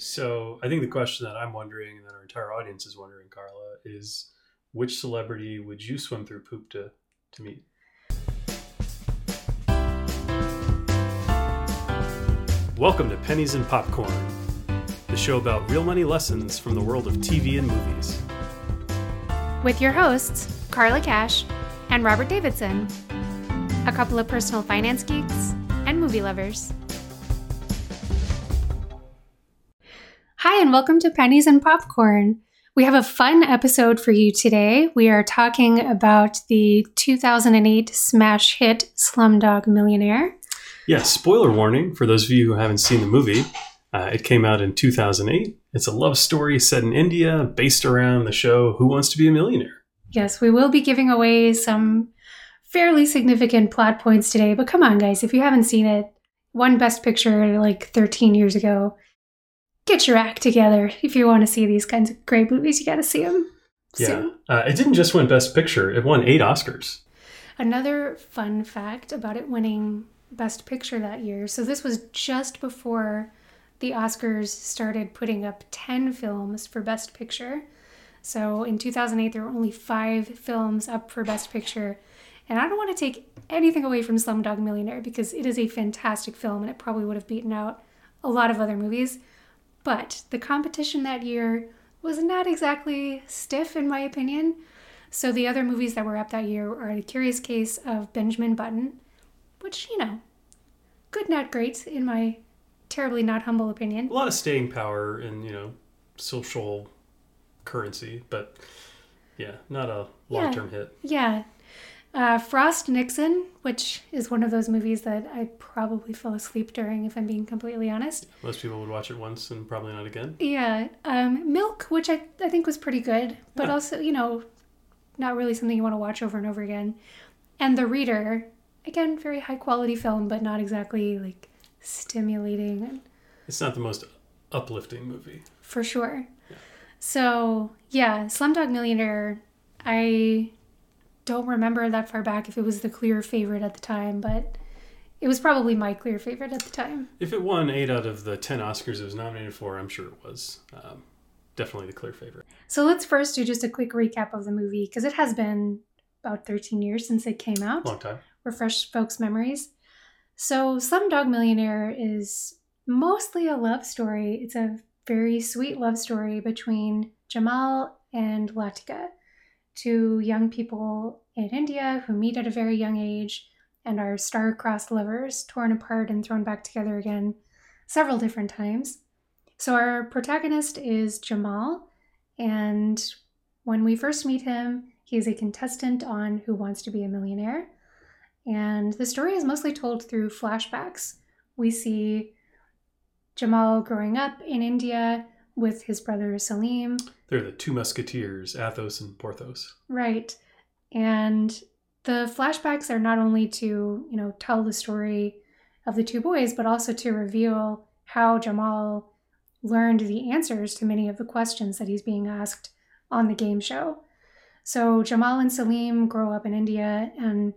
So I think the question that I'm wondering and that our entire audience is wondering, Carla, is which celebrity would you swim through poop to, to meet? Welcome to Pennies and Popcorn, the show about real money lessons from the world of TV and movies. With your hosts, Carla Cash and Robert Davidson, a couple of personal finance geeks and movie lovers. Hi, and welcome to Pennies and Popcorn. We have a fun episode for you today. We are talking about the 2008 smash hit Slumdog Millionaire. Yeah, spoiler warning for those of you who haven't seen the movie. Uh, it came out in 2008. It's a love story set in India based around the show Who Wants to Be a Millionaire. Yes, we will be giving away some fairly significant plot points today, but come on, guys, if you haven't seen it, won Best Picture like 13 years ago get your act together. If you want to see these kinds of great movies, you got to see them. Yeah. Uh, it didn't just win Best Picture, it won eight Oscars. Another fun fact about it winning Best Picture that year so, this was just before the Oscars started putting up 10 films for Best Picture. So, in 2008, there were only five films up for Best Picture. And I don't want to take anything away from Slumdog Millionaire because it is a fantastic film and it probably would have beaten out a lot of other movies. But the competition that year was not exactly stiff, in my opinion. So the other movies that were up that year are The Curious Case of Benjamin Button, which, you know, good, not great, in my terribly not humble opinion. A lot of staying power and, you know, social currency, but yeah, not a long term yeah. hit. Yeah, uh, Frost Nixon, which is one of those movies that I probably fell asleep during, if I'm being completely honest. Most people would watch it once and probably not again. Yeah. Um, Milk, which I, I think was pretty good, but Yeah. also, you know, not really something you want to watch over and over again. And The Reader, again, very high quality film, but not exactly like stimulating It's not the most uplifting movie. for sure. Yeah. So, yeah, Slumdog Millionaire, I don't remember that far back if it was the clear favorite at the time, but it was probably my clear favorite at the time. If it won eight out of the 10 Oscars it was nominated for, I'm sure it was um, definitely the clear favorite. So, let's first do just a quick recap of the movie because it has been about 13 years since it came out. Long time. refresh folks' memories. So, Slumdog Millionaire is mostly a love story. It's a very sweet love story between Jamal and Latika, two young people in India who meet at a very young age and are star-crossed lovers, torn apart and thrown back together again several different times. So, our protagonist is Jamal, and when we first meet him, he is a contestant on Who Wants to Be a Millionaire. And the story is mostly told through flashbacks. We see Jamal growing up in India with his brother Salim. They're the two musketeers, Athos and Porthos. Right. And the flashbacks are not only to, you know, tell the story of the two boys, but also to reveal how Jamal learned the answers to many of the questions that he's being asked on the game show. So Jamal and Salim grow up in India and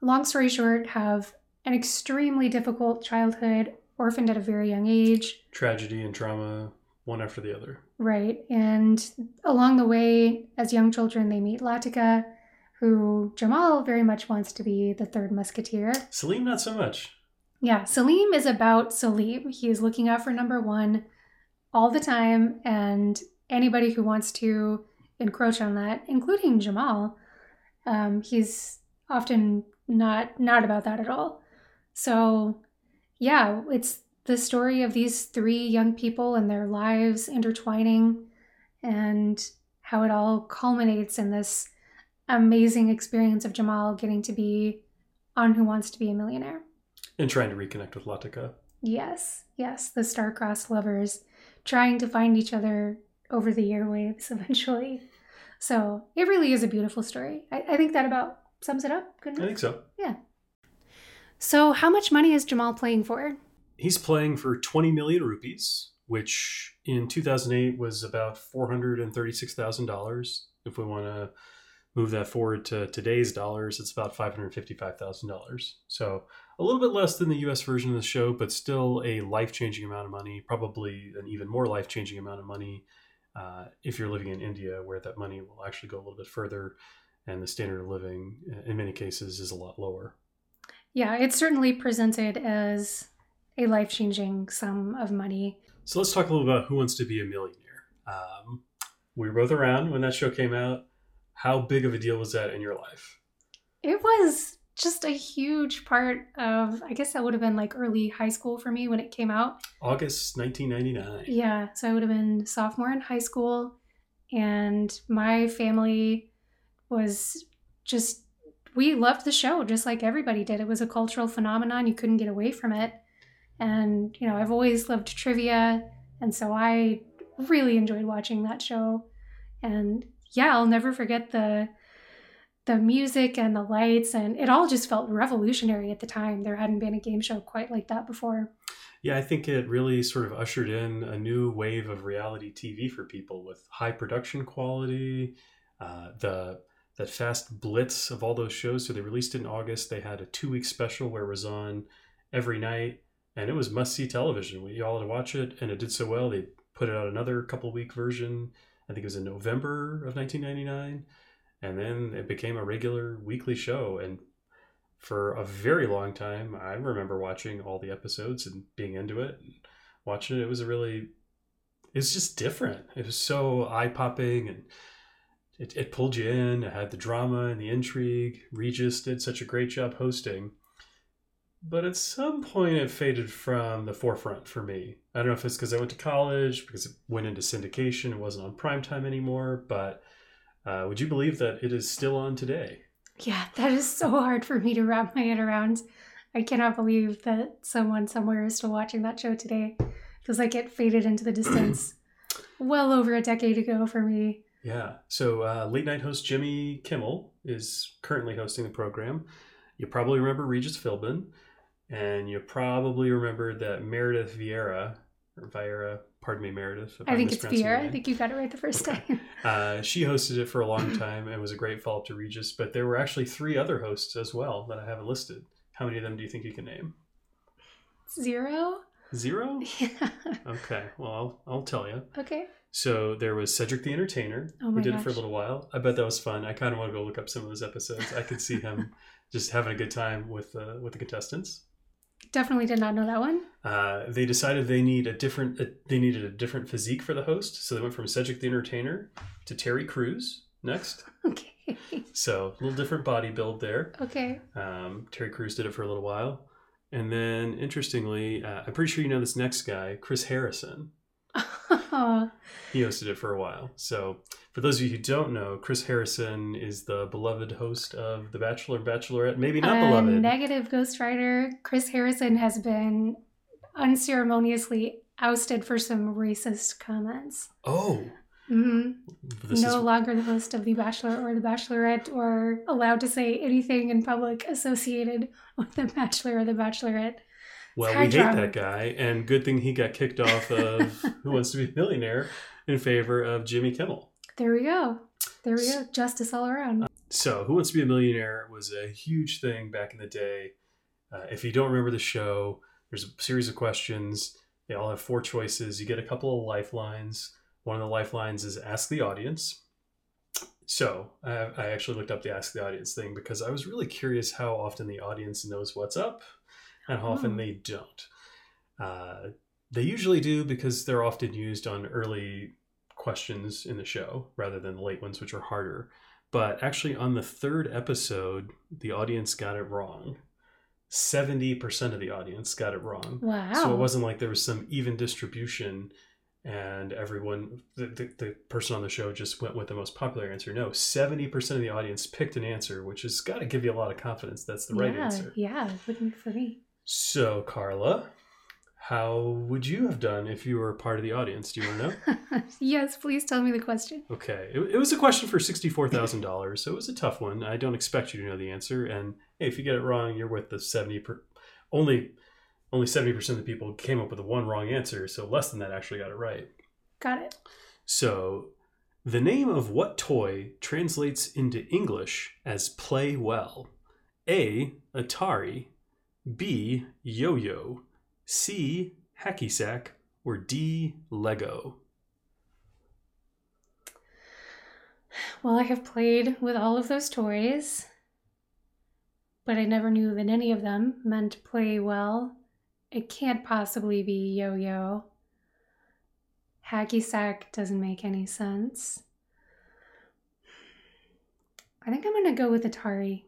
long story short have an extremely difficult childhood, orphaned at a very young age. Tragedy and trauma, one after the other. Right. And along the way, as young children, they meet Latika, who Jamal very much wants to be the third musketeer. Salim, not so much. Yeah, Salim is about Salim. He is looking out for number one all the time, and anybody who wants to encroach on that, including Jamal, um, he's often not not about that at all. So, yeah, it's the story of these three young people and their lives intertwining, and how it all culminates in this amazing experience of Jamal getting to be on Who Wants to Be a Millionaire. And trying to reconnect with Latika. Yes, yes, the star-crossed lovers trying to find each other over the airwaves eventually. So it really is a beautiful story. I, I think that about sums it up. Good I think so. Yeah. So how much money is Jamal playing for? He's playing for 20 million rupees, which in 2008 was about $436,000. If we want to move that forward to today's dollars, it's about $555,000. So a little bit less than the US version of the show, but still a life changing amount of money, probably an even more life changing amount of money uh, if you're living in India, where that money will actually go a little bit further and the standard of living in many cases is a lot lower. Yeah, it's certainly presented as a life changing sum of money. So let's talk a little about Who Wants to Be a Millionaire. Um, we were both around when that show came out. How big of a deal was that in your life? It was just a huge part of, I guess that would have been like early high school for me when it came out. August 1999. Yeah, so I would have been sophomore in high school, and my family was just, we loved the show just like everybody did. It was a cultural phenomenon, you couldn't get away from it. And, you know, I've always loved trivia, and so I really enjoyed watching that show. And yeah, I'll never forget the the music and the lights and it all just felt revolutionary at the time. There hadn't been a game show quite like that before. Yeah, I think it really sort of ushered in a new wave of reality TV for people with high production quality, uh, the that fast blitz of all those shows. So they released it in August. They had a two week special where it was on every night, and it was must see television. We all had to watch it, and it did so well. They put it out another couple week version. I think it was in November of 1999 and then it became a regular weekly show. And for a very long time i remember watching all the episodes and being into it and watching it. It was a really it's just different. It was so eye-popping and it, it pulled you in. It had the drama and the intrigue. Regis did such a great job hosting but at some point it faded from the forefront for me i don't know if it's because i went to college because it went into syndication it wasn't on prime time anymore but uh, would you believe that it is still on today? Yeah, that is so hard for me to wrap my head around. I cannot believe that someone somewhere is still watching that show today. Feels like it faded into the distance well over a decade ago for me. Yeah. So uh, late night host Jimmy Kimmel is currently hosting the program. You probably remember Regis Philbin, and you probably remember that Meredith Vieira or Vieira, pardon me, Meredith. I think it's Vieira. I think you got it right the first okay. time. uh, she hosted it for a long time and was a great follow up to Regis, but there were actually three other hosts as well that I haven't listed. How many of them do you think you can name? Zero. Zero? Yeah. Okay. Well, I'll, I'll tell you. Okay. So there was Cedric the Entertainer, oh who did gosh. it for a little while. I bet that was fun. I kind of want to go look up some of those episodes. I could see him just having a good time with uh, with the contestants. Definitely did not know that one. Uh, they decided they need a different. Uh, they needed a different physique for the host, so they went from Cedric the Entertainer to Terry Crews next. Okay. So a little different body build there. Okay. Um, Terry Crews did it for a little while, and then interestingly, uh, I'm pretty sure you know this next guy, Chris Harrison. he hosted it for a while. So, for those of you who don't know, Chris Harrison is the beloved host of The Bachelor and Bachelorette. Maybe not a beloved. Negative Ghost Rider. Chris Harrison has been unceremoniously ousted for some racist comments. Oh. Mm-hmm. no is... longer the host of The Bachelor or The Bachelorette or allowed to say anything in public associated with The Bachelor or The Bachelorette. Well, we hate drama. that guy, and good thing he got kicked off of Who Wants to Be a Millionaire in favor of Jimmy Kimmel. There we go. There we go. Justice all around. So, Who Wants to Be a Millionaire was a huge thing back in the day. Uh, if you don't remember the show, there's a series of questions. They all have four choices. You get a couple of lifelines. One of the lifelines is Ask the Audience. So, I, I actually looked up the Ask the Audience thing because I was really curious how often the audience knows what's up and how often oh. they don't. Uh, they usually do because they're often used on early questions in the show rather than the late ones, which are harder. But actually, on the third episode, the audience got it wrong. 70% of the audience got it wrong. Wow. So it wasn't like there was some even distribution and everyone, the, the, the, person on the show just went with the most popular answer. No, 70% of the audience picked an answer, which has got to give you a lot of confidence that's the yeah, right answer. Yeah, wouldn't for me. So, Carla, how would you have done if you were part of the audience? Do you want to know? yes, please tell me the question. Okay. It, it was a question for $64,000, so it was a tough one. I don't expect you to know the answer. And hey, if you get it wrong, you're with the 70 per, only only 70% of the people came up with the one wrong answer, so less than that actually got it right. Got it. So, the name of what toy translates into English as play well? A. Atari, B. Yo yo, C. Hacky sack, or D. Lego? Well, I have played with all of those toys, but I never knew that any of them meant play well. It can't possibly be yo yo. Hacky sack doesn't make any sense. I think I'm going to go with Atari.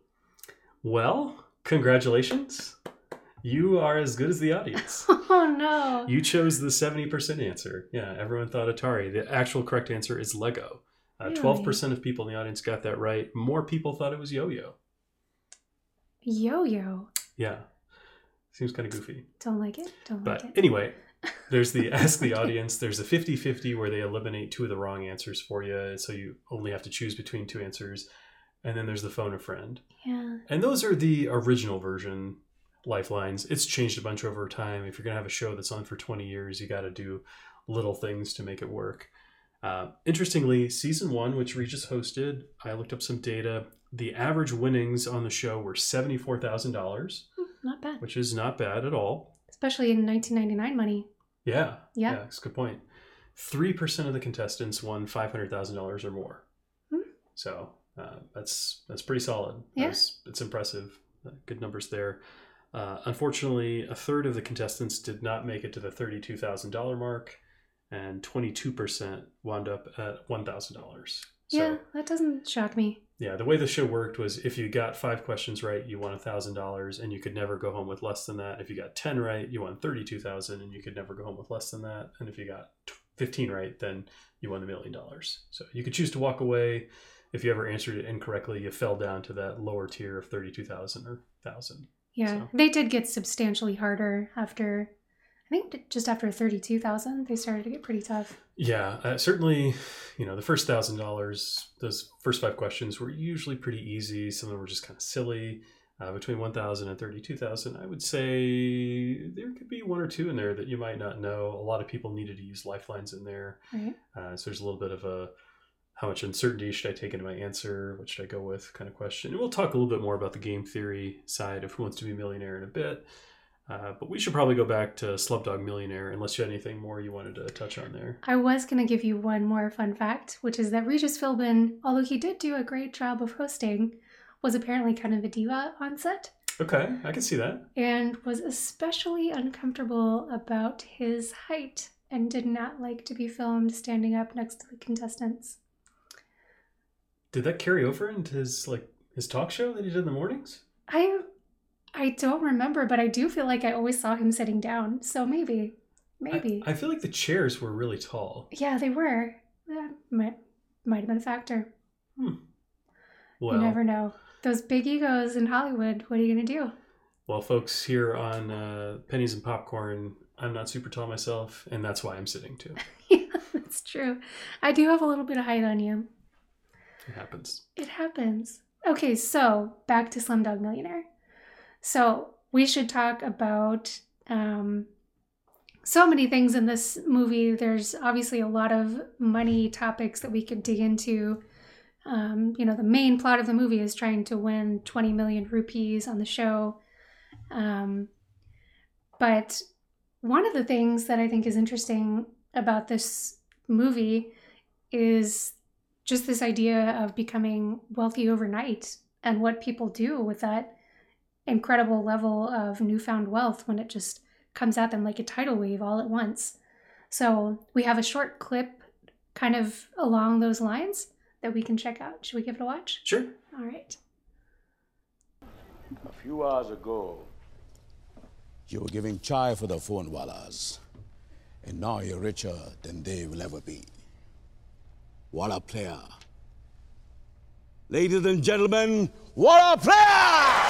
Well, congratulations. You are as good as the audience. Oh no. You chose the 70% answer. Yeah, everyone thought Atari. The actual correct answer is Lego. Uh, Really? 12% of people in the audience got that right. More people thought it was yo yo. Yo yo. Yeah. Seems kind of goofy. Don't like it. Don't But like it. anyway, there's the ask the audience. There's a 50 50 where they eliminate two of the wrong answers for you. So you only have to choose between two answers. And then there's the phone a friend. Yeah. And those are the original version lifelines. It's changed a bunch over time. If you're going to have a show that's on for 20 years, you got to do little things to make it work. Uh, interestingly, season one, which Regis hosted, I looked up some data. The average winnings on the show were $74,000, Not bad. which is not bad at all. Especially in 1999 money. Yeah. Yeah. that's a good point. 3% of the contestants won $500,000 or more. Hmm. So uh, that's that's pretty solid. Yeah. That's, it's impressive. Uh, good numbers there. Uh, unfortunately, a third of the contestants did not make it to the $32,000 mark, and 22% wound up at $1,000. So, yeah, that doesn't shock me. yeah, the way the show worked was if you got five questions right, you won $1,000, and you could never go home with less than that. If you got 10 right, you won 32000 and you could never go home with less than that. And if you got 15 right, then you won the million dollars. So you could choose to walk away. If you ever answered it incorrectly, you fell down to that lower tier of 32000 or 1000 Yeah, So- they did get substantially harder after. I think just after thirty-two thousand, they started to get pretty tough. Yeah, uh, certainly, you know, the first thousand dollars, those first five questions were usually pretty easy. Some of them were just kind of silly. Uh, between 1,000 and 32,000, I would say there could be one or two in there that you might not know. A lot of people needed to use lifelines in there. Right? Uh, so there's a little bit of a how much uncertainty should I take into my answer? What should I go with kind of question. And we'll talk a little bit more about the game theory side of Who Wants to Be a Millionaire in a bit. Uh, but we should probably go back to Slumdog Millionaire unless you had anything more you wanted to touch on there. I was going to give you one more fun fact, which is that Regis Philbin, although he did do a great job of hosting, was apparently kind of a diva on set Okay, I can see that. and was especially uncomfortable about his height and did not like to be filmed standing up next to the contestants. Did that carry over into his like his talk show that he did in the mornings? I I don't remember, but I do feel like I always saw him sitting down. So maybe, maybe. I, I feel like the chairs were really tall. yeah, they were. That might might have been a factor. Well, you never know. Those big egos in Hollywood. What are you gonna do? well, folks, here on uh, Pennies and Popcorn, I'm not super tall myself, and that's why I'm sitting too. yeah, that's true. I do have a little bit of height on you. It happens. It happens. Okay, so back to Slumdog Millionaire. So we should talk about um, so many things in this movie. There's obviously a lot of money topics that we could dig into. Um, you know, the main plot of the movie is trying to win 20 million rupees on the show. Um, but one of the things that I think is interesting about this movie is just this idea of becoming wealthy overnight and what people do with that incredible level of newfound wealth when it just comes at them like a tidal wave all at once. So, we have a short clip kind of along those lines that we can check out. Should we give it a watch? Sure. All right. A few hours ago, You were giving chai for the phone wallas, and now you're richer than they will ever be. What a player. Ladies and gentlemen, what a player!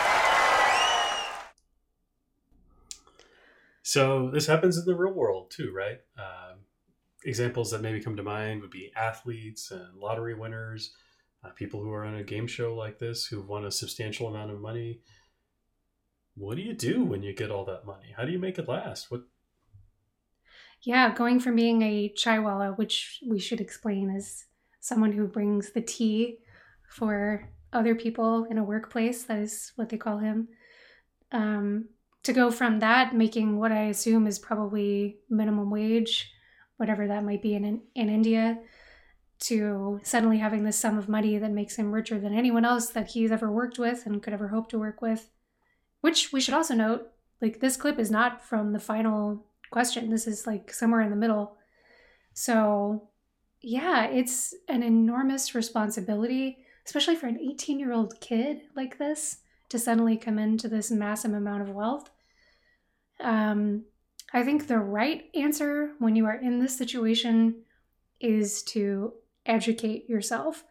So this happens in the real world too, right? Um, examples that maybe come to mind would be athletes and lottery winners, uh, people who are on a game show like this who've won a substantial amount of money. What do you do when you get all that money? How do you make it last? What? Yeah, going from being a chaiwala, which we should explain is someone who brings the tea for other people in a workplace, that is what they call him, um, to go from that making what I assume is probably minimum wage, whatever that might be in in India, to suddenly having this sum of money that makes him richer than anyone else that he's ever worked with and could ever hope to work with. Which we should also note, like this clip is not from the final question. This is like somewhere in the middle. So, yeah, it's an enormous responsibility, especially for an 18 year old kid like this to suddenly come into this massive amount of wealth. Um, I think the right answer when you are in this situation is to educate yourself.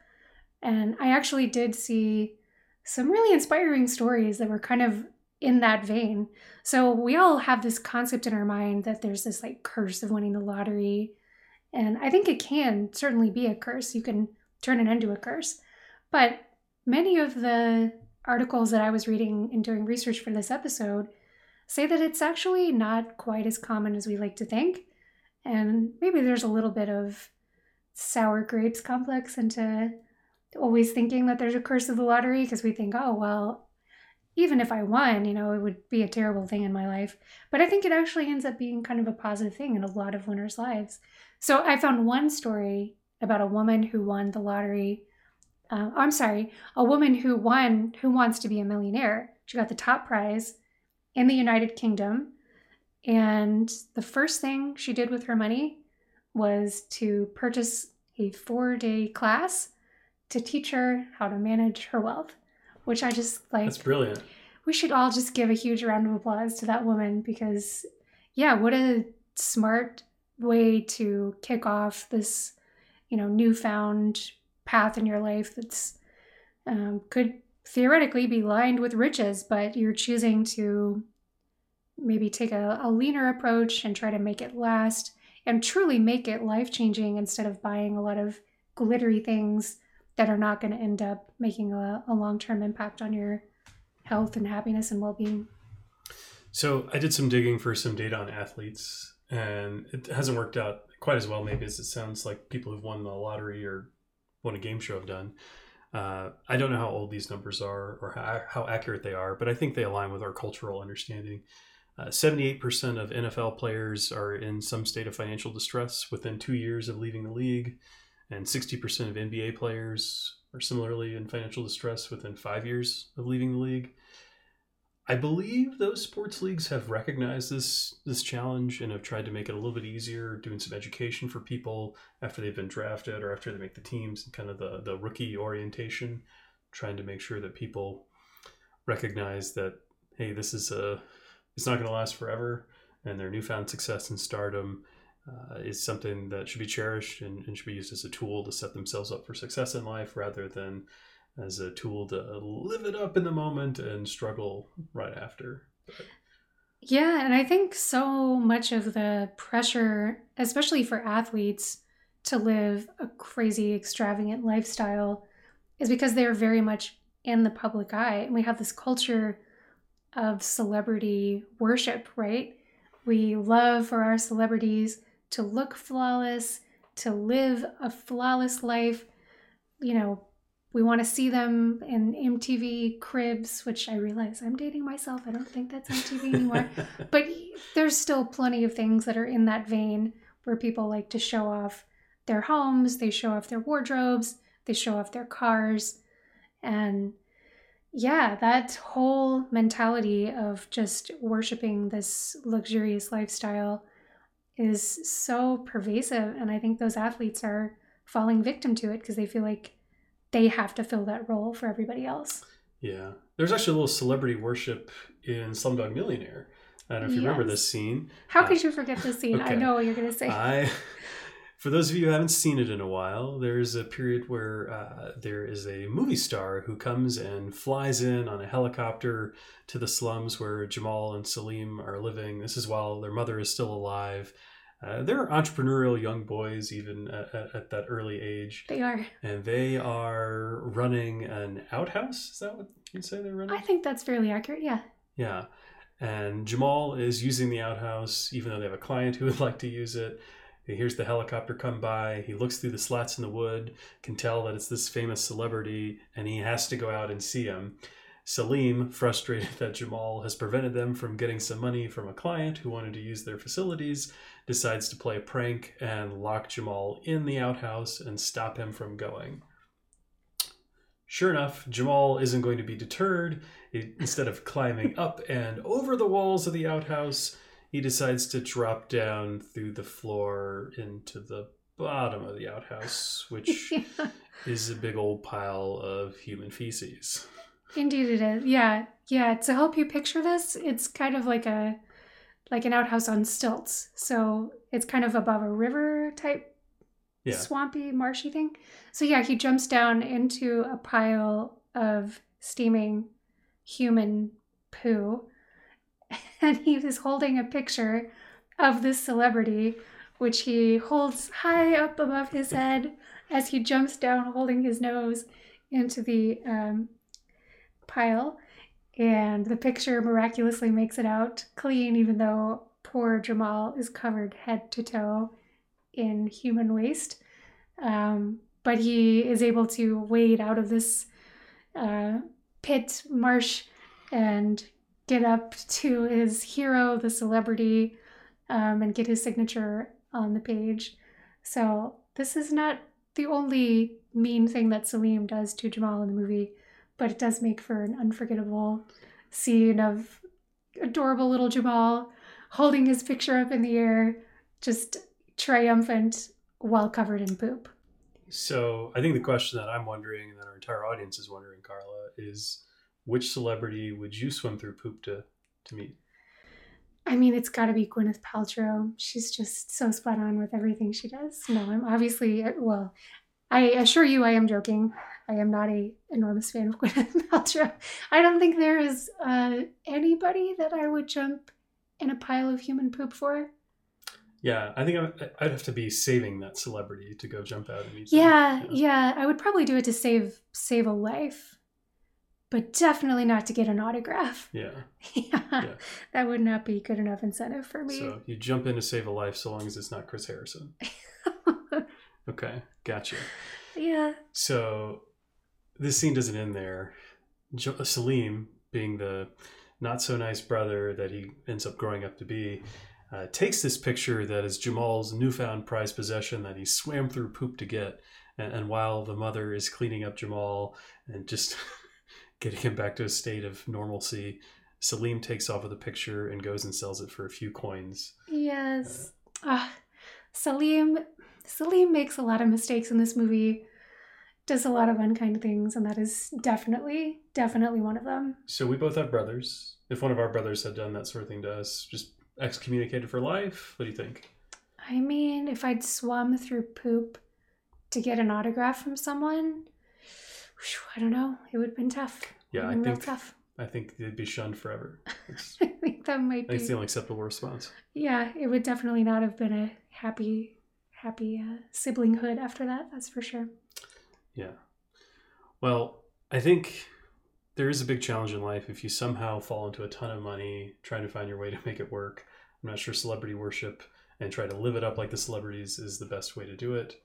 And I actually did see some really inspiring stories that were kind of in that vein. So we all have this concept in our mind that there's this like curse of winning the lottery. And I think it can certainly be a curse. You can turn it into a curse. But many of the articles that I was reading and doing research for this episode say that it's actually not quite as common as we like to think. And maybe there's a little bit of sour grapes complex into always thinking that there's a curse of the lottery because we think, oh, well, even if I won, you know, it would be a terrible thing in my life. But I think it actually ends up being kind of a positive thing in a lot of winners' lives. So I found one story about a woman who won the lottery. Uh, I'm sorry, a woman who won, who wants to be a millionaire. She got the top prize in the United Kingdom. And the first thing she did with her money was to purchase a four day class to teach her how to manage her wealth, which I just like. That's brilliant. We should all just give a huge round of applause to that woman because, yeah, what a smart way to kick off this, you know, newfound path in your life that's um, could theoretically be lined with riches, but you're choosing to maybe take a, a leaner approach and try to make it last and truly make it life changing instead of buying a lot of glittery things that are not going to end up making a, a long term impact on your health and happiness and well being. So I did some digging for some data on athletes, and it hasn't worked out quite as well, maybe as it sounds like people who've won the lottery or won a game show have done. Uh, I don't know how old these numbers are or how, how accurate they are, but I think they align with our cultural understanding. Uh, 78% of NFL players are in some state of financial distress within two years of leaving the league, and 60% of NBA players are similarly in financial distress within five years of leaving the league. I believe those sports leagues have recognized this this challenge and have tried to make it a little bit easier, doing some education for people after they've been drafted or after they make the teams, and kind of the the rookie orientation, trying to make sure that people recognize that hey, this is a it's not going to last forever, and their newfound success and stardom uh, is something that should be cherished and, and, should be used as a tool to set themselves up for success in life rather than as a tool to live it up in the moment and struggle right after. But, yeah, and I think so much of the pressure, especially for athletes, to live a crazy, extravagant lifestyle is because they're very much in the public eye. And we have this culture of celebrity worship, right? We love for our celebrities to look flawless, to live a flawless life. You know, we want to see them in MTV cribs, which I realize I'm dating myself. I don't think that's MTV anymore. but there's still plenty of things that are in that vein where people like to show off their homes, they show off their wardrobes, they show off their cars. And yeah, that whole mentality of just worshiping this luxurious lifestyle is so pervasive. And I think those athletes are falling victim to it because they feel like they have to fill that role for everybody else. Yeah. There's actually a little celebrity worship in Slumdog Millionaire. I don't know if you yes. remember this scene. How uh, could you forget this scene? Okay. I know what you're going to say. I for those of you who haven't seen it in a while, there's a period where uh, there is a movie star who comes and flies in on a helicopter to the slums where Jamal and Salim are living. This is while their mother is still alive. Uh, they're entrepreneurial young boys, even at, at, at, that early age. They are. And they are running an outhouse. Is that what you'd say they're running? I think that's fairly accurate, yeah. Yeah. And Jamal is using the outhouse, even though they have a client who would like to use it. He hears the helicopter come by. He looks through the slats in the wood, can tell that it's this famous celebrity, and he has to go out and see him. Salim, frustrated that Jamal has prevented them from getting some money from a client who wanted to use their facilities, decides to play a prank and lock Jamal in the outhouse and stop him from going. Sure enough, Jamal isn't going to be deterred. He, instead of climbing up and over the walls of the outhouse, he decides to drop down through the floor into the bottom of the outhouse, which Yeah. is a big old pile of human feces. Indeed it is. Yeah. Yeah. To help you picture this, it's kind of like a like an outhouse on stilts. So it's kind of above a river type Yeah. swampy, marshy thing. So yeah, he jumps down into a pile of steaming human poo. And he is holding a picture of this celebrity, which he holds high up above his head as he jumps down, holding his nose into the um, pile. And the picture miraculously makes it out clean, even though poor Jamal is covered head to toe in human waste. Um, but he is able to wade out of this uh, pit marsh and get up to his hero, the celebrity, um, and get his signature on the page. So this is not the only mean thing that Salim does to Jamal in the movie, but it does make for an unforgettable scene of adorable little Jamal holding his picture up in the air, just triumphant while covered in poop. So I think the question that I'm wondering and that our entire audience is wondering, Carla, is which celebrity would you swim through poop to to meet? I mean, it's got to be Gwyneth Paltrow. She's just so spot on with everything she does. No, I'm obviously well. I assure you, I am joking. I am not a enormous fan of Gwyneth Paltrow. I don't think there is uh, anybody that I would jump in a pile of human poop for. Yeah, I think I- I'd have to be saving that celebrity to go jump out and meet. them. Yeah, yeah, I would probably do it to save save a life, but definitely not to get an autograph. Yeah. yeah, Yeah. that would not be good enough incentive for me. So you jump in to save a life, so long as it's not Chris Harrison. Okay, gotcha. yeah, So this scene doesn't end there. Jo- Salim, being the not so nice brother that he ends up growing up to be, uh, takes this picture that is Jamal's newfound prized possession that he swam through poop to get. And, and while the mother is cleaning up Jamal and just getting him back to a state of normalcy, Salim takes off with the picture and goes and sells it for a few coins. Yes. Ah, Salim Salim makes a lot of mistakes in this movie. Does a lot of unkind things, and that is definitely, definitely one of them. So we both have brothers. If one of our brothers had done that sort of thing to us, just excommunicated for life, what do you think? I mean, if I'd swum through poop to get an autograph from someone, I don't know. It would have been tough. Yeah, I would've been real think tough. I think they'd be shunned forever. I think that might I think it's be. the only acceptable response. Yeah, it would definitely not have been a happy, happy uh, siblinghood after that. That's for sure. Yeah. Well, I think there is a big challenge in life if you somehow fall into a ton of money trying to find your way to make it work. I'm not sure celebrity worship and try to live it up like the celebrities is the best way to do it.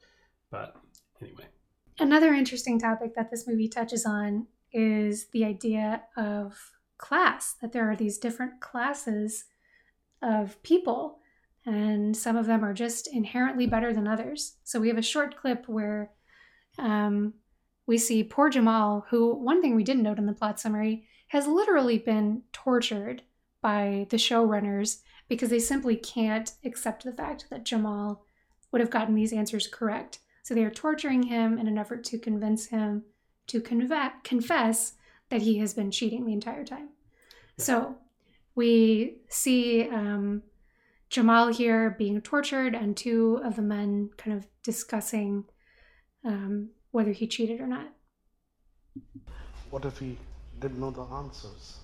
But anyway, Another interesting topic that this movie touches on is the idea of class, that there are these different classes of people, and some of them are just inherently better than others. So we have a short clip where um, we see poor Jamal, who, one thing we didn't note in the plot summary, has literally been tortured by the showrunners because they simply can't accept the fact that Jamal would have gotten these answers correct. So they are torturing him in an effort to convince him to conve- confess that he has been cheating the entire time. So we see um, Jamal here being tortured, and two of the men kind of discussing um, whether he cheated or not. What if he didn't know the answers?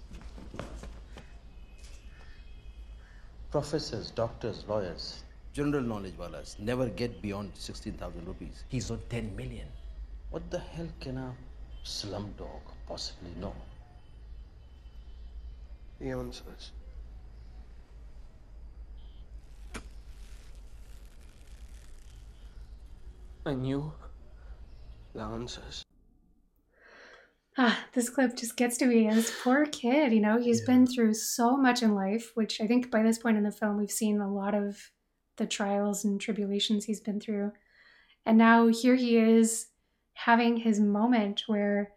Professors, doctors, lawyers, General knowledge walas never get beyond 16,000 rupees. he's on 10 million. What the hell can a slum dog possibly know? The answers. I knew the answers. Ah, this clip just gets to me. This poor kid, you know, he's Yeah. been through so much in life, which I think by this point in the film, we've seen a lot of the trials and tribulations he's been through. And now here he is having his moment where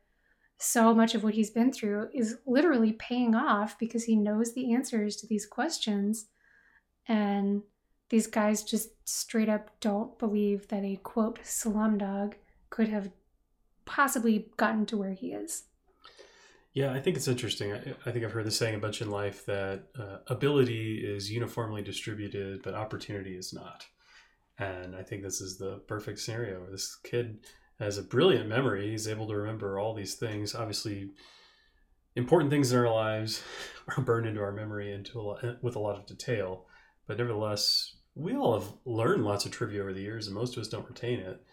so much of what he's been through is literally paying off because he knows the answers to these questions. And these guys just straight up don't believe that a quote slumdog could have possibly gotten to where he is. Yeah, I think it's interesting. I, I think I've heard the saying a bunch in life that uh, ability is uniformly distributed, but opportunity is not. And I think this is the perfect scenario where this kid has a brilliant memory. He's able to remember all these things. Obviously, important things in our lives are burned into our memory into a lot, with a lot of detail. But nevertheless, we all have learned lots of trivia over the years, and most of us don't retain it.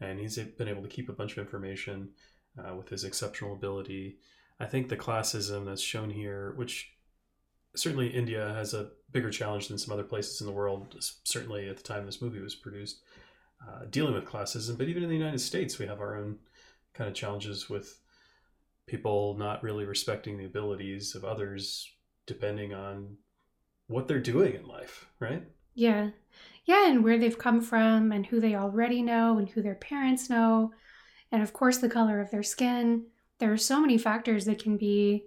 And he's been able to keep a bunch of information uh, with his exceptional ability. I think the classism that's shown here, which certainly India has a bigger challenge than some other places in the world, certainly at the time this movie was produced, uh, dealing with classism. But even in the United States, we have our own kind of challenges with people not really respecting the abilities of others depending on what they're doing in life, right? Yeah. Yeah, and where they've come from and who they already know and who their parents know. And of course, the color of their skin. There are so many factors that can be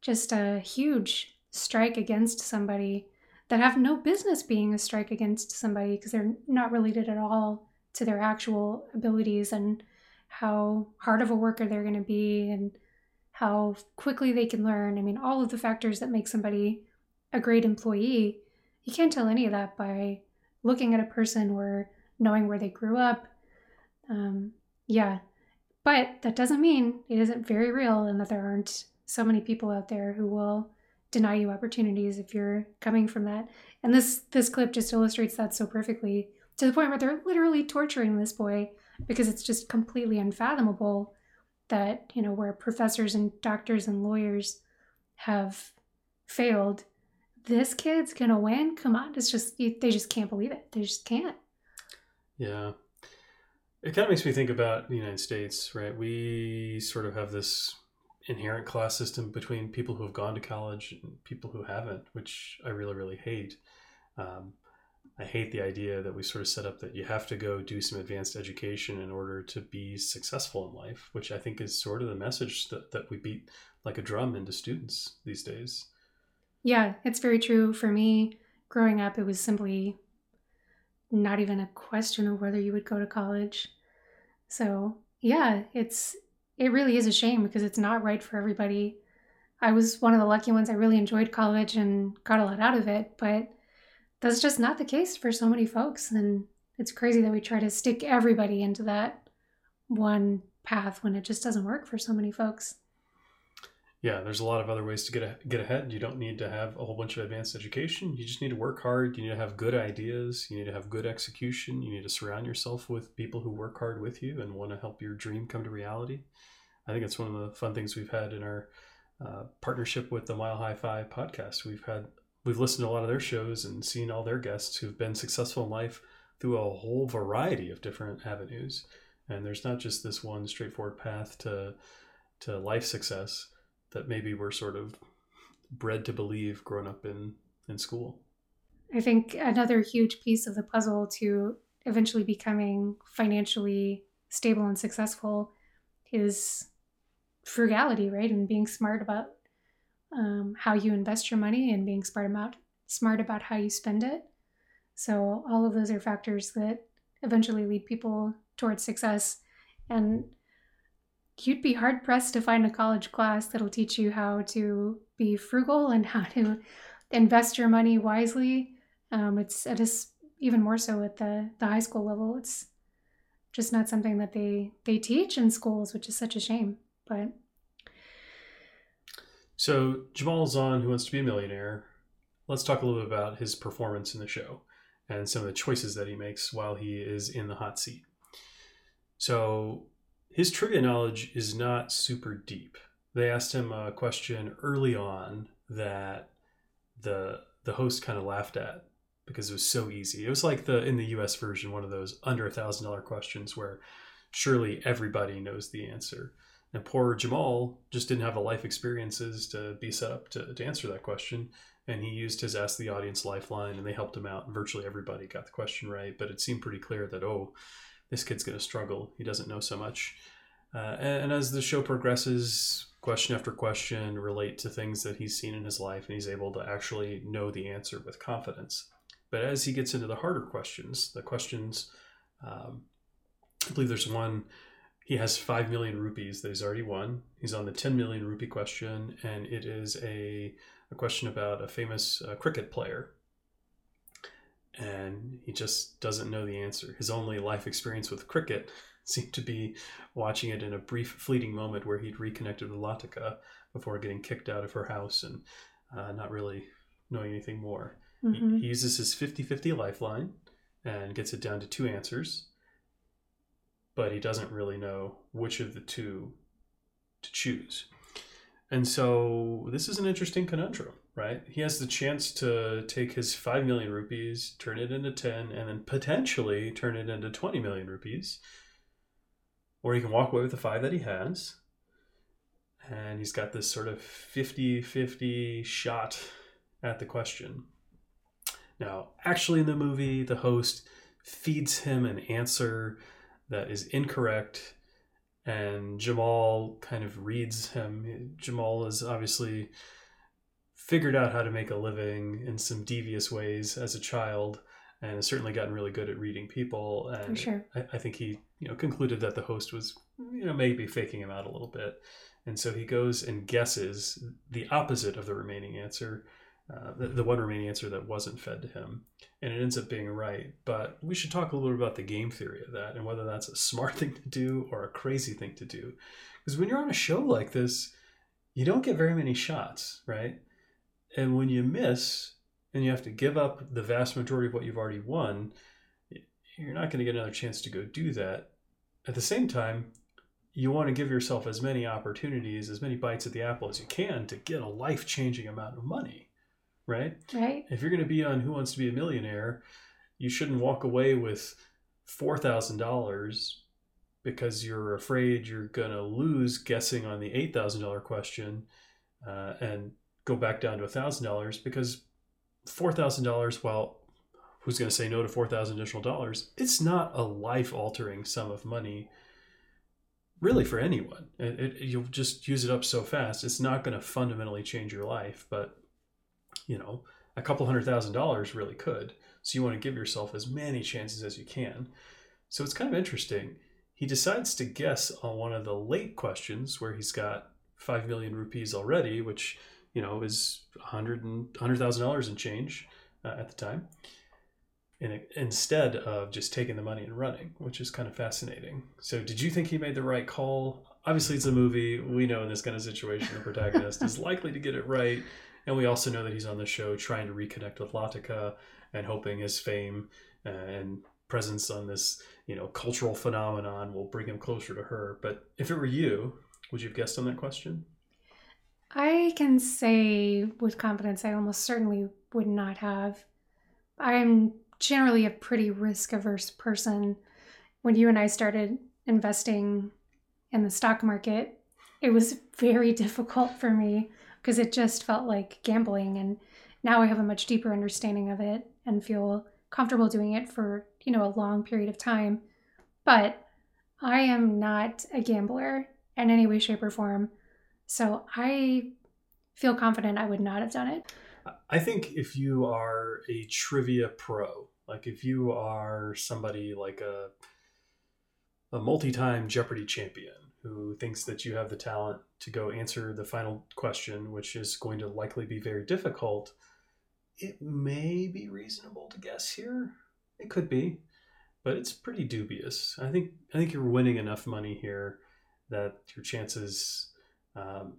just a huge strike against somebody that have no business being a strike against somebody because they're not related at all to their actual abilities and how hard of a worker they're going to be and how quickly they can learn. I mean, all of the factors that make somebody a great employee you can't tell any of that by looking at a person or knowing where they grew up. Um, yeah, but that doesn't mean it isn't very real and that there aren't so many people out there who will deny you opportunities if you're coming from that. And this this clip just illustrates that so perfectly to the point where they're literally torturing this boy because it's just completely unfathomable that you know where professors and doctors and lawyers have failed this kid's gonna win. Come on, it's just they just can't believe it. They just can't. Yeah. It kind of makes me think about the United States, right? We sort of have this inherent class system between people who have gone to college and people who haven't, which I really, really hate. Um, I hate the idea that we sort of set up that you have to go do some advanced education in order to be successful in life, which I think is sort of the message that, that we beat like a drum into students these days. Yeah, it's very true. For me, growing up, it was simply not even a question of whether you would go to college. So, yeah, it's it really is a shame because it's not right for everybody. I was one of the lucky ones. I really enjoyed college and got a lot out of it, but that's just not the case for so many folks. And it's crazy that we try to stick everybody into that one path when it just doesn't work for so many folks yeah, there's a lot of other ways to get a, get ahead. You don't need to have a whole bunch of advanced education. You just need to work hard. You need to have good ideas. You need to have good execution. You need to surround yourself with people who work hard with you and want to help your dream come to reality. I think it's one of the fun things we've had in our uh, partnership with the Mile High Five podcast. We've had we've listened to a lot of their shows and seen all their guests who've been successful in life through a whole variety of different avenues. And there's not just this one straightforward path to to life success that maybe we're sort of bred to believe growing up in in school. I think another huge piece of the puzzle to eventually becoming financially stable and successful is frugality, right? And being smart about um, how you invest your money and being smart about smart about how you spend it. So all of those are factors that eventually lead people towards success. And you'd be hard pressed to find a college class that'll teach you how to be frugal and how to invest your money wisely. Um, it's it is even more so at the the high school level. It's just not something that they they teach in schools, which is such a shame. But so Jamal Zahn, who wants to be a millionaire, let's talk a little bit about his performance in the show and some of the choices that he makes while he is in the hot seat. So his trivia knowledge is not super deep. They asked him a question early on that the the host kind of laughed at because it was so easy. It was like the in the US version one of those under a thousand dollar questions where surely everybody knows the answer. And poor Jamal just didn't have the life experiences to be set up to, to answer that question. And he used his Ask the Audience lifeline, and they helped him out. Virtually everybody got the question right. But it seemed pretty clear that, oh, this kid's going to struggle. He doesn't know so much. Uh, and, and as the show progresses, question after question relate to things that he's seen in his life, and he's able to actually know the answer with confidence. But as he gets into the harder questions, the questions, um, I believe there's one he has 5 million rupees that he's already won. He's on the 10 million rupee question, and it is a, a question about a famous uh, cricket player. And he just doesn't know the answer. His only life experience with cricket seemed to be watching it in a brief, fleeting moment where he'd reconnected with Latika before getting kicked out of her house and uh, not really knowing anything more. Mhm. He, he uses his 50 50 lifeline and gets it down to two answers but he doesn't really know which of the two to choose. And so this is an interesting conundrum, right? He has the chance to take his 5 million rupees, turn it into 10, and then potentially turn it into 20 million rupees. Or he can walk away with the 5 that he has. And he's got this sort of 50 50 shot at the question. Now, actually, in the movie, the host feeds him an answer that is incorrect and Jamal kind of reads him. Jamal is obviously figured out how to make a living in some devious ways as a child and has certainly gotten really good at reading people and sure. I, I think he you know concluded that the host was you know maybe faking him out a little bit and so he goes and guesses the opposite of the remaining answer uh, the, the one remaining answer that wasn't fed to him and it ends up being right. But we should talk a little bit about the game theory of that and whether that's a smart thing to do or a crazy thing to do. Because when you're on a show like this, you don't get very many shots, right? And when you miss and you have to give up the vast majority of what you've already won, you're not going to get another chance to go do that. At the same time, you want to give yourself as many opportunities, as many bites at the apple as you can to get a life changing amount of money, right? Right? if you're going to be on Who Wants to Be a Millionaire, you shouldn't walk away with four thousand dollars because you're afraid you're going to lose guessing on the eight thousand dollar question, uh, and go back down to thousand dollars because four thousand dollars. Well, who's going to say no to 4,000 additional dollars? It's not a life altering sum of money. Really, for anyone, it, it, you'll just use it up so fast. It's not going to fundamentally change your life, but you know, a couple hundred thousand dollars really could. So you want to give yourself as many chances as you can. So it's kind of interesting. He decides to guess on one of the late questions where he's got 5 million rupees already, which, you know, is $100,000 $100, and change uh, at the time. And it, instead of just taking the money and running, which is kind of fascinating. So, did you think he made the right call? Obviously, it's a movie. We know in this kind of situation, the protagonist is likely to get it right. And we also know that he's on the show trying to reconnect with Latika and hoping his fame and presence on this, you know, cultural phenomenon will bring him closer to her. But if it were you, would you have guessed on that question? I can say with confidence, I almost certainly would not have. I'm generally a pretty risk averse person. When you and I started investing in the stock market, it was very difficult for me because it just felt like gambling. And now I have a much deeper understanding of it and feel comfortable doing it for, you know, a long period of time. But I am not a gambler in any way, shape, or form. So I feel confident I would not have done it. I think if you are a trivia pro, like if you are somebody like a a multi-time Jeopardy champion who thinks that you have the talent to go answer the final question, which is going to likely be very difficult, it may be reasonable to guess here. It could be, but it's pretty dubious. I think I think you're winning enough money here that your chances um,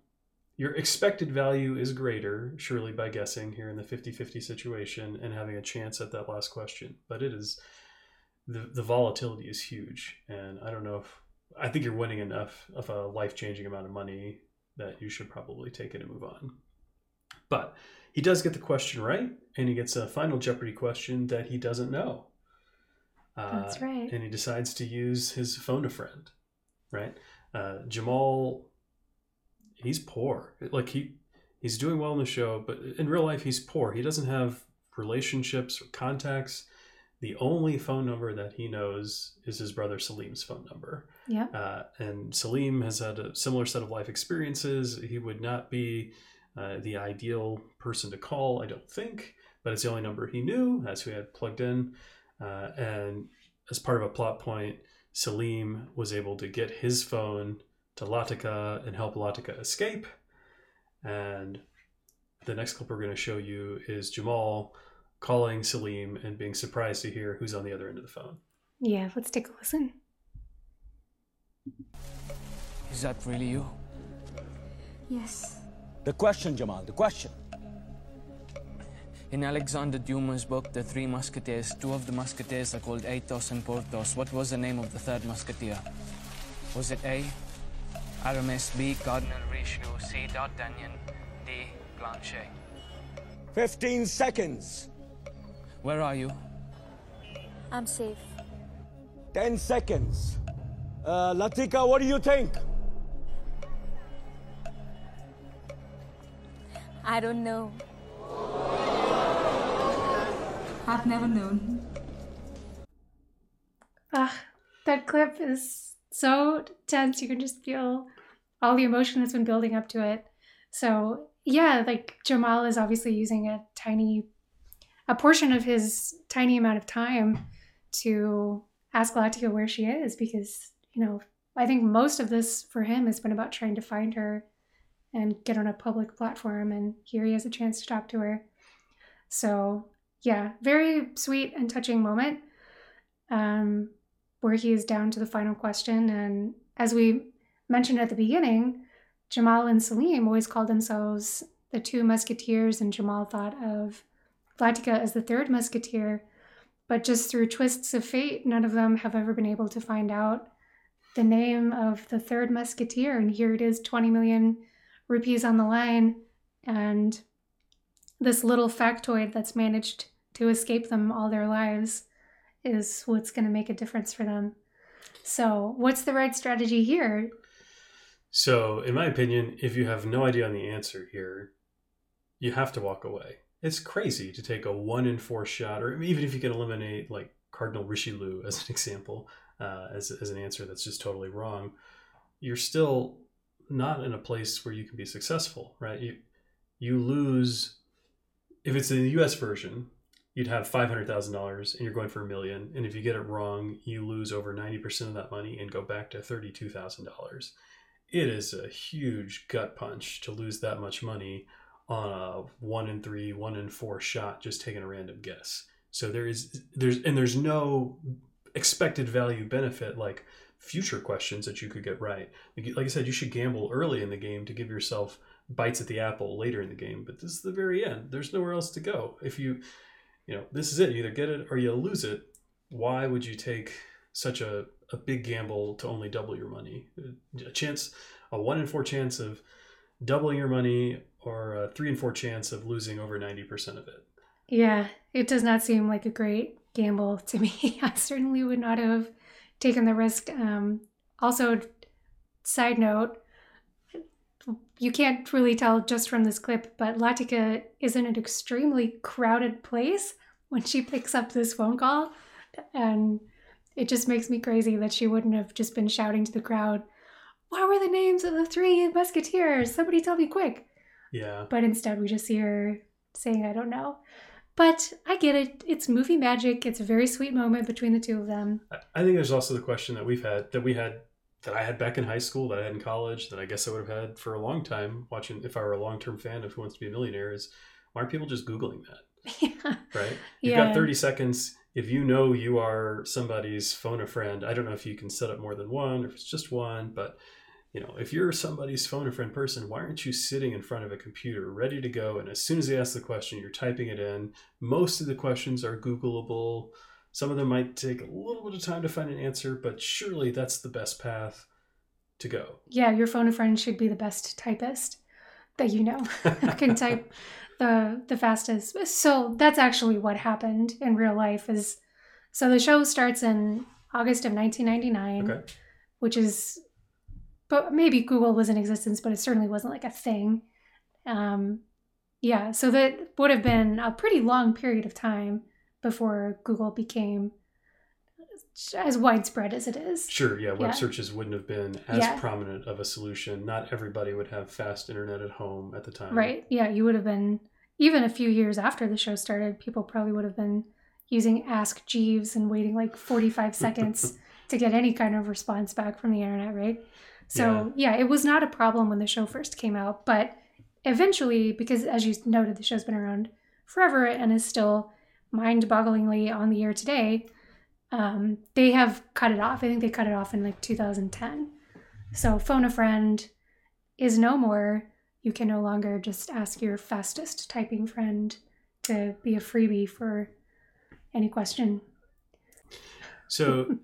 your expected value is greater, surely, by guessing here in the 50 50 situation and having a chance at that last question. But it is the, the volatility is huge. And I don't know if I think you're winning enough of a life changing amount of money that you should probably take it and move on. But he does get the question right, and he gets a final Jeopardy question that he doesn't know. That's right. And he decides to use his phone a friend, right? Uh, Jamal, he's poor. Like he he's doing well in the show, but in real life he's poor. He doesn't have relationships or contacts. The only phone number that he knows is his brother Salim's phone number. Yeah. Uh, and Salim has had a similar set of life experiences. He would not be uh, the ideal person to call, I don't think, but it's the only number he knew. That's who he had plugged in. Uh, and as part of a plot point, Salim was able to get his phone to Latika and help Latika escape. And the next clip we're going to show you is Jamal calling Salim and being surprised to hear who's on the other end of the phone. Yeah, let's take a listen. Is that really you? Yes. The question, Jamal, the question. In Alexander Dumas' book, The Three Musketeers, two of the musketeers are called Athos and Porthos. What was the name of the third musketeer? Was it A. Aramis, B. Cardinal Richelieu, C. D'Artagnan, D. Planchet? 15 seconds. Where are you? I'm safe. 10 seconds. Uh, Latika, what do you think? I don't know. I've never known. Ah, that clip is so tense. You can just feel all the emotion that's been building up to it. So yeah, like Jamal is obviously using a tiny, a portion of his tiny amount of time to ask Latika where she is because you know I think most of this for him has been about trying to find her and get on a public platform, and here he has a chance to talk to her. So yeah, very sweet and touching moment. Um, where he is down to the final question. And as we mentioned at the beginning, Jamal and Salim always called themselves the two musketeers, and Jamal thought of Latika as the third musketeer. But just through twists of fate, none of them have ever been able to find out the name of the third musketeer. And here it is 20 million rupees on the line, and this little factoid that's managed to escape them all their lives is what's going to make a difference for them. So, what's the right strategy here? So, in my opinion, if you have no idea on the answer here, you have to walk away. It's crazy to take a one in four shot, or even if you can eliminate like Cardinal Richelieu as an example, uh, as, as an answer that's just totally wrong, you're still not in a place where you can be successful, right? You you lose if it's in the U.S. version, you'd have five hundred thousand dollars, and you're going for a million. And if you get it wrong, you lose over ninety percent of that money and go back to thirty-two thousand dollars. It is a huge gut punch to lose that much money on a one in three, one in four shot, just taking a random guess. So there is there's and there's no expected value benefit like future questions that you could get right. Like, like I said, you should gamble early in the game to give yourself bites at the apple later in the game. But this is the very end. There's nowhere else to go. If you, you know, this is it. You either get it or you lose it. Why would you take such a, a big gamble to only double your money? A chance, a one in four chance of doubling your money or a three in four chance of losing over 90% of it. Yeah, it does not seem like a great gamble to me. I certainly would not have taken the risk. Um, also, side note, you can't really tell just from this clip, but Latika is in an extremely crowded place when she picks up this phone call. And it just makes me crazy that she wouldn't have just been shouting to the crowd, What were the names of the three musketeers? Somebody tell me quick. Yeah. But instead, we just see her saying, I don't know. But I get it. It's movie magic. It's a very sweet moment between the two of them. I- I think there's also the question that we've had, that we had, that I had back in high school, that I had in college, that I guess I would have had for a long time watching, if I were a long term fan of Who Wants to Be a Millionaire, is why aren't people just Googling that? yeah. right? You've Yeah. got 30 seconds. If you know you are somebody's phone a friend, I don't know if you can set up more than one or if it's just one, but you know, if you're somebody's phone a friend person, why aren't you sitting in front of a computer ready to go? And as soon as they ask the question, you're typing it in. Most of the questions are Googleable. Some of them might take a little bit of time to find an answer, but surely that's the best path to go. Yeah, your phone a friend should be the best typist that you know can type the the fastest. So that's actually what happened in real life is so the show starts in August of 1999, Okay. which is but maybe Google was in existence, but it certainly wasn't like a thing. Um, yeah, so that would have been a pretty long period of time before Google became as widespread as it is. Sure, yeah, web Yeah. searches wouldn't have been as Yeah. prominent of a solution. Not everybody would have fast internet at home at the time. Right. Yeah, you would have been even a few years after the show started, people probably would have been using Ask Jeeves and waiting like 45 seconds to get any kind of response back from the internet, right? So, yeah. it was not a problem when the show first came out, but eventually because as you noted the show's been around forever and is still mind-bogglingly on the air today, um, they have cut it off. I think they cut it off in like 2010. So, phone a friend is no more you can no longer just ask your fastest typing friend to be a freebie for any question. So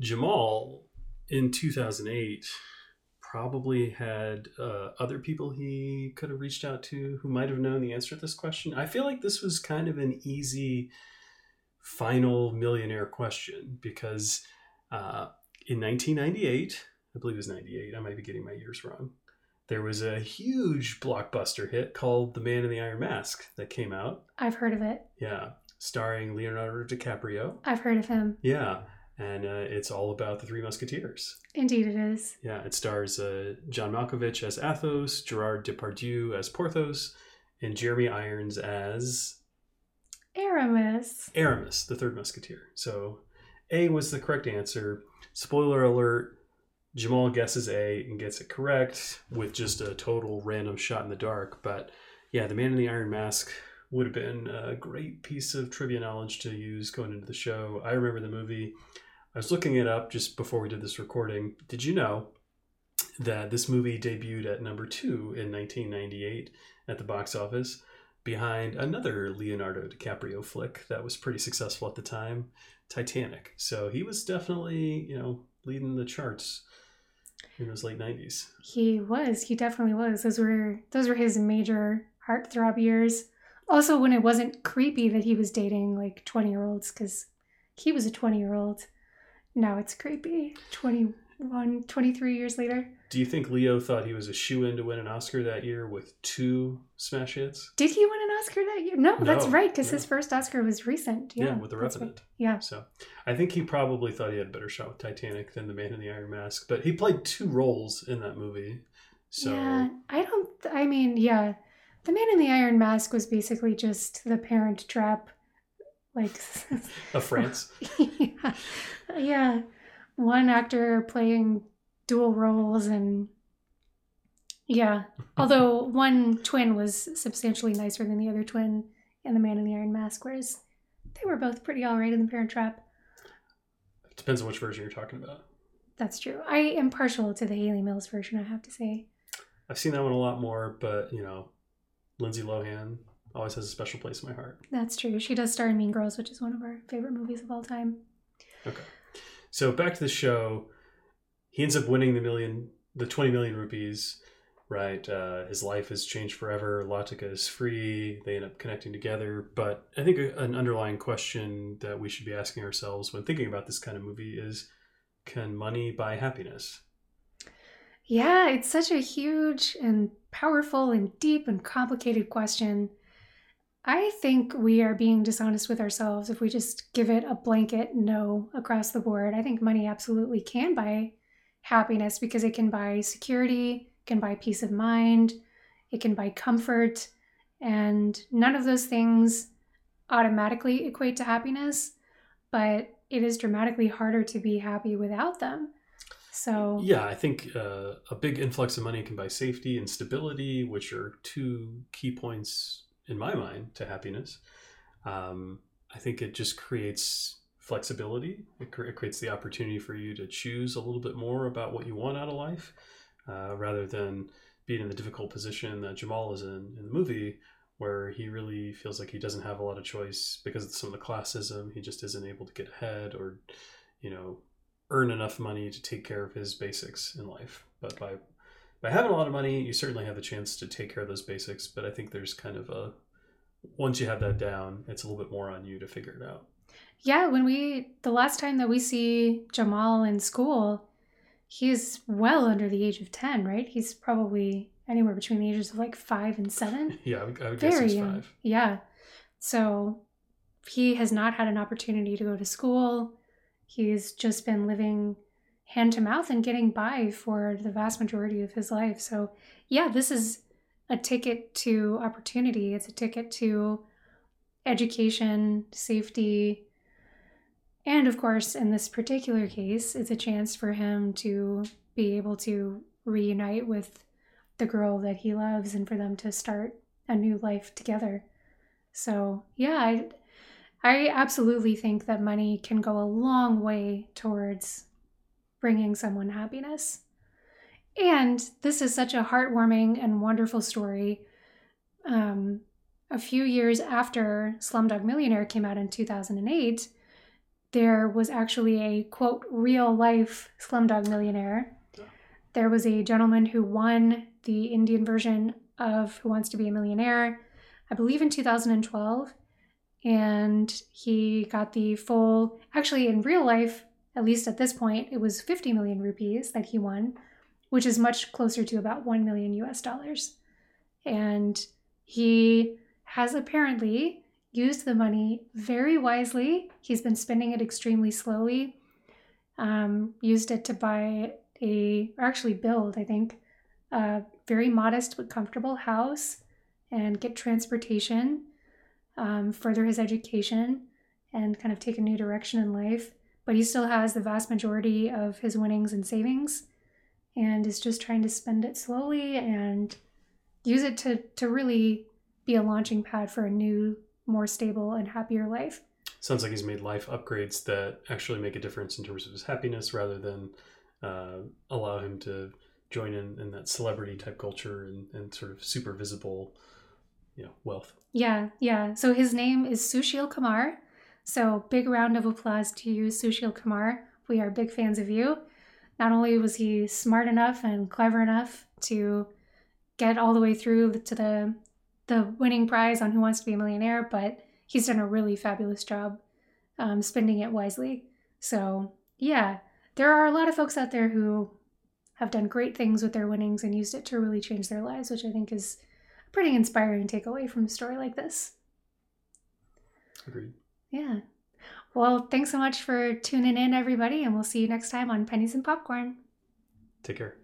Jamal in 2008 probably had uh, other people he could have reached out to who might have known the answer to this question. I feel like this was kind of an easy final millionaire question because uh, in 1998, I believe it was 98, I might be getting my years wrong. There was a huge blockbuster hit called The Man in the Iron Mask that came out. I've heard of it. Yeah, starring Leonardo DiCaprio. I've heard of him. Yeah, and uh, it's all about the Three Musketeers. Indeed, it is. Yeah, it stars uh, John Malkovich as Athos, Gerard Depardieu as Porthos, and Jeremy Irons as Aramis. Aramis, the Third Musketeer. So A was the correct answer. Spoiler alert Jamal guesses A and gets it correct with just a total random shot in the dark. But yeah, the Man in the Iron Mask would have been a great piece of trivia knowledge to use going into the show. I remember the movie. I was looking it up just before we did this recording. Did you know that this movie debuted at number two in 1998 at the box office? behind another Leonardo DiCaprio flick that was pretty successful at the time, Titanic. So he was definitely, you know, leading the charts in those late 90s. He was. He definitely was. Those were those were his major heartthrob years. Also, when it wasn't creepy that he was dating like twenty year olds, because he was a twenty year old. Now it's creepy. 21, 23 years later. Do you think Leo thought he was a shoe in to win an Oscar that year with two smash hits? Did he win an Oscar that year? No, that's right, because no. his first Oscar was recent. Yeah, Yeah, with The Revenant. right. Yeah. So I think he probably thought he had a better shot with Titanic than the Man in the Iron Mask, but he played two roles in that movie. So Yeah, I don't. I mean, yeah, the Man in the Iron Mask was basically just the Parent Trap, like. of France. yeah, yeah, one actor playing dual roles and. Yeah, although one twin was substantially nicer than the other twin in the Man in the Iron Mask, whereas they were both pretty all right in the Parent Trap. It Depends on which version you're talking about. That's true. I am partial to the Hayley Mills version, I have to say. I've seen that one a lot more, but you know, Lindsay Lohan always has a special place in my heart. That's true. She does star in Mean Girls, which is one of our favorite movies of all time. Okay. So back to the show. He ends up winning the million, the 20 million rupees, right? Uh, his life has changed forever. Latika is free. They end up connecting together. But I think an underlying question that we should be asking ourselves when thinking about this kind of movie is can money buy happiness? Yeah, it's such a huge and powerful and deep and complicated question. I think we are being dishonest with ourselves if we just give it a blanket no across the board. I think money absolutely can buy happiness because it can buy security, can buy peace of mind, it can buy comfort, and none of those things automatically equate to happiness, but it is dramatically harder to be happy without them. So, Yeah, I think uh, a big influx of money can buy safety and stability, which are two key points in my mind to happiness. Um, I think it just creates flexibility. It, cre- it creates the opportunity for you to choose a little bit more about what you want out of life, uh, rather than being in the difficult position that Jamal is in in the movie, where he really feels like he doesn't have a lot of choice because of some of the classism. He just isn't able to get ahead, or you know, earn enough money to take care of his basics in life. But by by having a lot of money, you certainly have the chance to take care of those basics. But I think there's kind of a once you have that down, it's a little bit more on you to figure it out. Yeah, when we the last time that we see Jamal in school, he's well under the age of 10, right? He's probably anywhere between the ages of like five and seven. Yeah, I would, I would guess Very he's young. five. Yeah. So he has not had an opportunity to go to school. He's just been living hand to mouth and getting by for the vast majority of his life. So, yeah, this is a ticket to opportunity. It's a ticket to education, safety, and of course, in this particular case, it's a chance for him to be able to reunite with the girl that he loves and for them to start a new life together. So, yeah, I, I absolutely think that money can go a long way towards bringing someone happiness. And this is such a heartwarming and wonderful story. Um, a few years after Slumdog Millionaire came out in 2008, there was actually a quote, real life Slumdog Millionaire. There was a gentleman who won the Indian version of Who Wants to Be a Millionaire, I believe in 2012. And he got the full, actually, in real life, at least at this point, it was 50 million rupees that he won, which is much closer to about 1 million US dollars. And he has apparently used the money very wisely. He's been spending it extremely slowly. Um, used it to buy a, or actually build, I think, a very modest but comfortable house and get transportation, um, further his education, and kind of take a new direction in life. But he still has the vast majority of his winnings and savings and is just trying to spend it slowly and use it to, to really be a launching pad for a new, more stable and happier life. Sounds like he's made life upgrades that actually make a difference in terms of his happiness rather than uh, allow him to join in, in that celebrity type culture and, and sort of super visible you know, wealth. Yeah, yeah. So his name is Sushil Kumar. So big round of applause to you, Sushil Kumar. We are big fans of you. Not only was he smart enough and clever enough to get all the way through to the the winning prize on Who Wants to Be a Millionaire, but he's done a really fabulous job um, spending it wisely. So yeah, there are a lot of folks out there who have done great things with their winnings and used it to really change their lives, which I think is a pretty inspiring takeaway from a story like this. Agreed. Yeah. Well, thanks so much for tuning in, everybody, and we'll see you next time on Pennies and Popcorn. Take care.